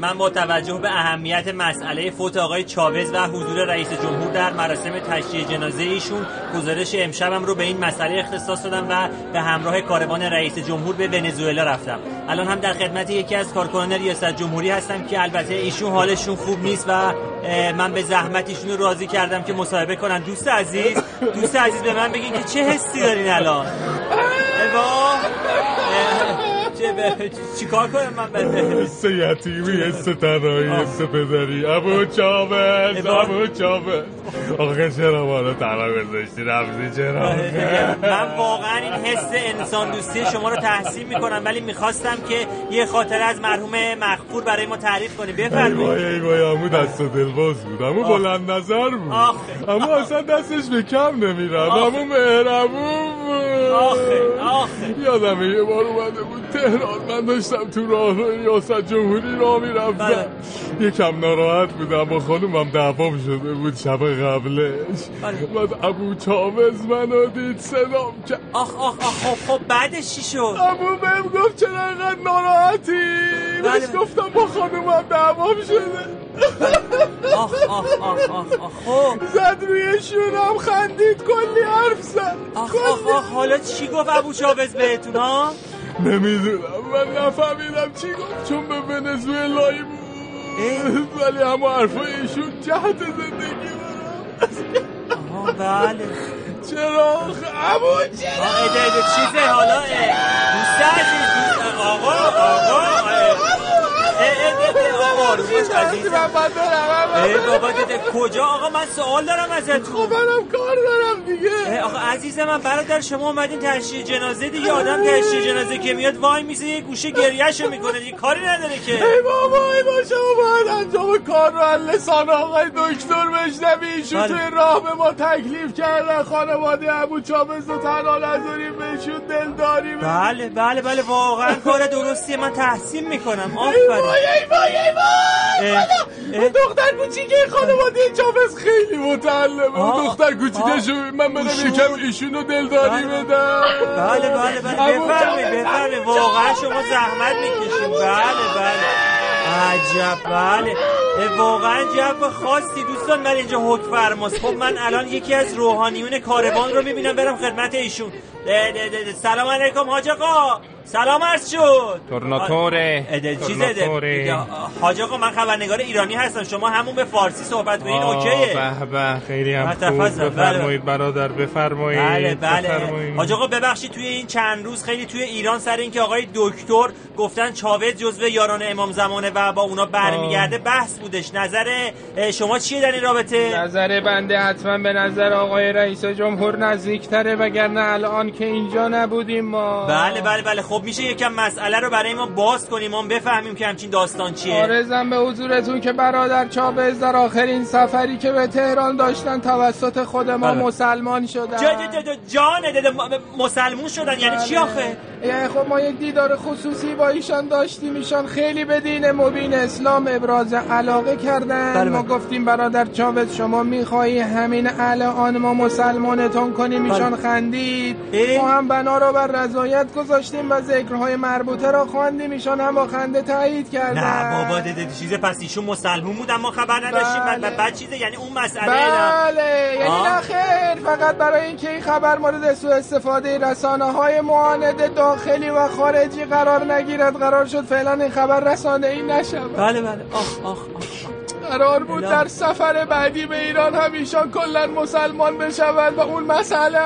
من با توجه به اهمیت مسئله فوت آقای چاوز و حضور رئیس جمهور در مراسم تشییع جنازه ایشون گزارش امشبم رو به این مسئله اختصاص دادم و به همراه کاروان رئیس جمهور به ونزوئلا رفتم. الان هم در خدمت یکی از کارکنان ریاست جمهوری هستم که البته ایشون حالشون خوب نیست و من به زحمت ایشون راضی کردم که مصاحبه کنن. دوست عزیز دوست عزیز به من بگین که چه حسی دارین الان؟ چی کار کنم من بده؟ حس یتیمی حس تنهایی حس پدری. ابو چاوز ابو چاوز. آخه چرا ما رو تنها گذاشتی رفتی چرا؟ من واقعا این حس انسان دوستی شما رو تحسین می‌کنم ولی می‌خواستم که یه خاطره از مرحوم مغفور برای ما تعریف کنی. بفرمایید. ای وای وای امو دست دلباز بود. امو بلند نظر بود. امو اصلا دستش به کم نمیرم امو مهربون بود. آخه. آخه یادمه یه بار اومده بود تهران. من داشتم تو راه رو ریاست جمهوری را می‌رفتم. یکم ناراحت بودم با خانومم دعوام شده بود شب قبلش. بعد ابو چاوز منو دید صدام که آخ آخ آخ خب خب بعدش چی شد؟ ابو بهم گفت چرا اینقدر ناراحتی؟ بهش گفتم با خانومم دعوام شده. آخ آخ آخ آخ آخ. خب. زد روی شونم خندید کلی حرف زد. آخ آخ آخ. حالا چی گفت ابو چاوز بهتون ها؟ نمی‌دونم. من نفهمیدم چی گفت چون به ونزوئلایی بود. ولی همه حرفای ایشون جهت زندگی آها بله. چرا ابو چرا اده چیزه حالا دوست عزیز آقا آقا. ای بابا داده کجا؟ آقا من سوال دارم ازتون. خب منم کار دارم. دیگه. آقا عزیز من برادر شما اومدین تشییع جنازه دیگه. آدم تشییع جنازه که میاد وای میزه یه گوشه گریهشو می‌کنه دیگه. کاری نداره که. ای بابا ای با شما باید انجام کار رو از لسان آقای دکتر بشنوی. ایشون توی راه به ما تکلیف کردن خانواده ابو چابز رو تنها نذاریم بهشون دل داریم بله بله بله. واقعا کار درستیه من تحسین می‌کنم. ای وای ای وای ای وای. اون دختر کوچیکه خانواده چاوز خیلی متعلمه. دختر کوچیکه من بدم یکم ایشون رو دلداری بدم. بله بله بله. بفرمایید بفرمایید. واقعا شما زحمت می‌کشید. بله بله. عجب بله. واقعا جو خاصی دوستان من اینجا حکم فرماست. خب من الان یکی از روحانیون کاروان رو می‌بینم برم خدمت ایشون. سلام علیکم حاج آقا. سلام عرض شد. تورناتوره. چیزه حاج آقا من خبرنگار ایرانی هستم. شما همون به فارسی صحبت کنین اوکیه؟ به به خیلی هم خوب. بفرمایید برادر بفرمایید. بله بله. حاج آقا ببخشید توی این چند روز خیلی توی ایران سر اینکه آقای دکتر گفتن چاوز جزو یاران امام زمانه و با اونا برمیگرده بحث بودش. نظر شما چیه در این رابطه؟ نظر بنده حتما به نظر آقای رئیس جمهور نزدیکتره وگرنه الان که اینجا نبودیم ما. بله بله بله. خب میشه یکم مسئله رو برای ما باز کنیم ما بفهمیم که همچین داستان چیه. آرزم به حضورتون که برادر چاوز در آخرین سفری که به تهران داشتن توسط خود ما بله. مسلمان شدن. جا جا جا جان مسلمون شدن یعنی چی آخه؟ یعنی خب ما یک دیدار خصوصی با ایشان داشتیم ایشان خیلی به دین مبین اسلام ابراز علاقه کردن. بله ما گفتیم برادر چاوز شما میخوایی همین الان ما مسلمانتون کنیم؟ ایشان بله. خندید ما هم بنا را بر رضایت گذاشتیم و ذکرهای مربوطه را خواندیم ایشان هم با خنده تایید کردن. نه بابا دیده چیز پس ایشون مسلمون بودن ما خبر نداشتیم. بله. بعد چیزه؟ یعنی اون مسئله بله یعنی نه خیر. فقط برای اینکه این خبر مورد سوء استفاده رسانه های معاند داخلی و خارجی قرار نگیرد قرار شد فعلا این خبر رسانه ای نشود. بله بله. آخ آخ آخ. قرار بود در سفر بعدی به ایران هم ایشان کلا مسلمان بشوند و اون مسئله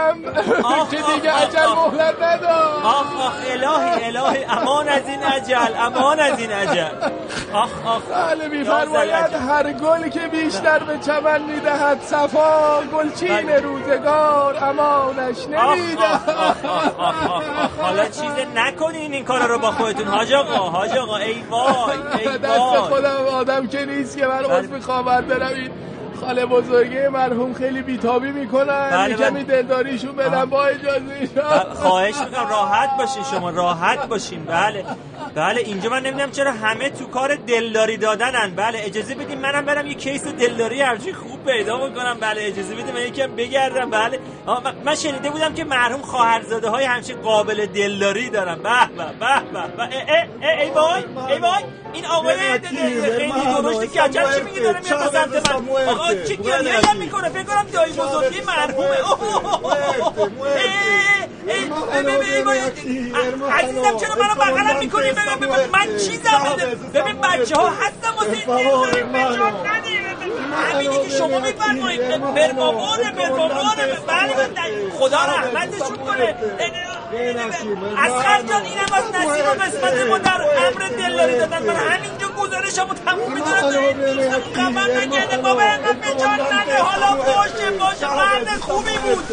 که دیگه عجل مهلت نداد آخ آخ الهی الهی امان از این عجل امان از این عجل آخ آخ. بله میفرماید هر گل که بیشتر به چمن می‌دهد صفا گلچین روزگار امانش نمیده حالا چیز نکنین این کار رو با خودتون. حاج آقا حاج آقا ای وای ای دست خودم آدم که نیست که من عضو خواهر دارم این خاله بزرگه مرحوم خیلی بیتابی می‌کنن. بله کمی دلداریشون بدن با اجازه خواهش می‌کنم راحت باشین شما راحت باشین. بله. بله اینجا من نمی‌دونم چرا همه تو کار دلداری دادنن. بله اجازه بدیم منم برم یه کیس دلداری هرچی خوب پیدا بکنم. بله اجازه بدیم من یکم بگردم. بله. من شنیده بودم که مرحوم خواهرزاده های همچین قابل دلداری دارن. به به به به ای وای ای وای این آقای خیلی درشتی کچل چی میگه؟ داره میاد سمت من. آقا چی گریه می‌کنه؟ فکر کنم دایی بزرگی مرحومه. عزیزم چرا منو بغلم می‌کنی من چیزم ببین بچه ها هستم واسه همینی که شما میفرمایید برمامانه برمامانه بله خدا رحمتشون کنه اسخر جان اینم از نصیب و قسمت ما در امر دلاری دادن من گزارشمو تموم می‌دونم خبر نگرده بابا اینقدر جان نده حالا باشه باشه مرد خوبی بود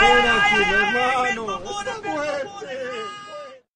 آی آی آی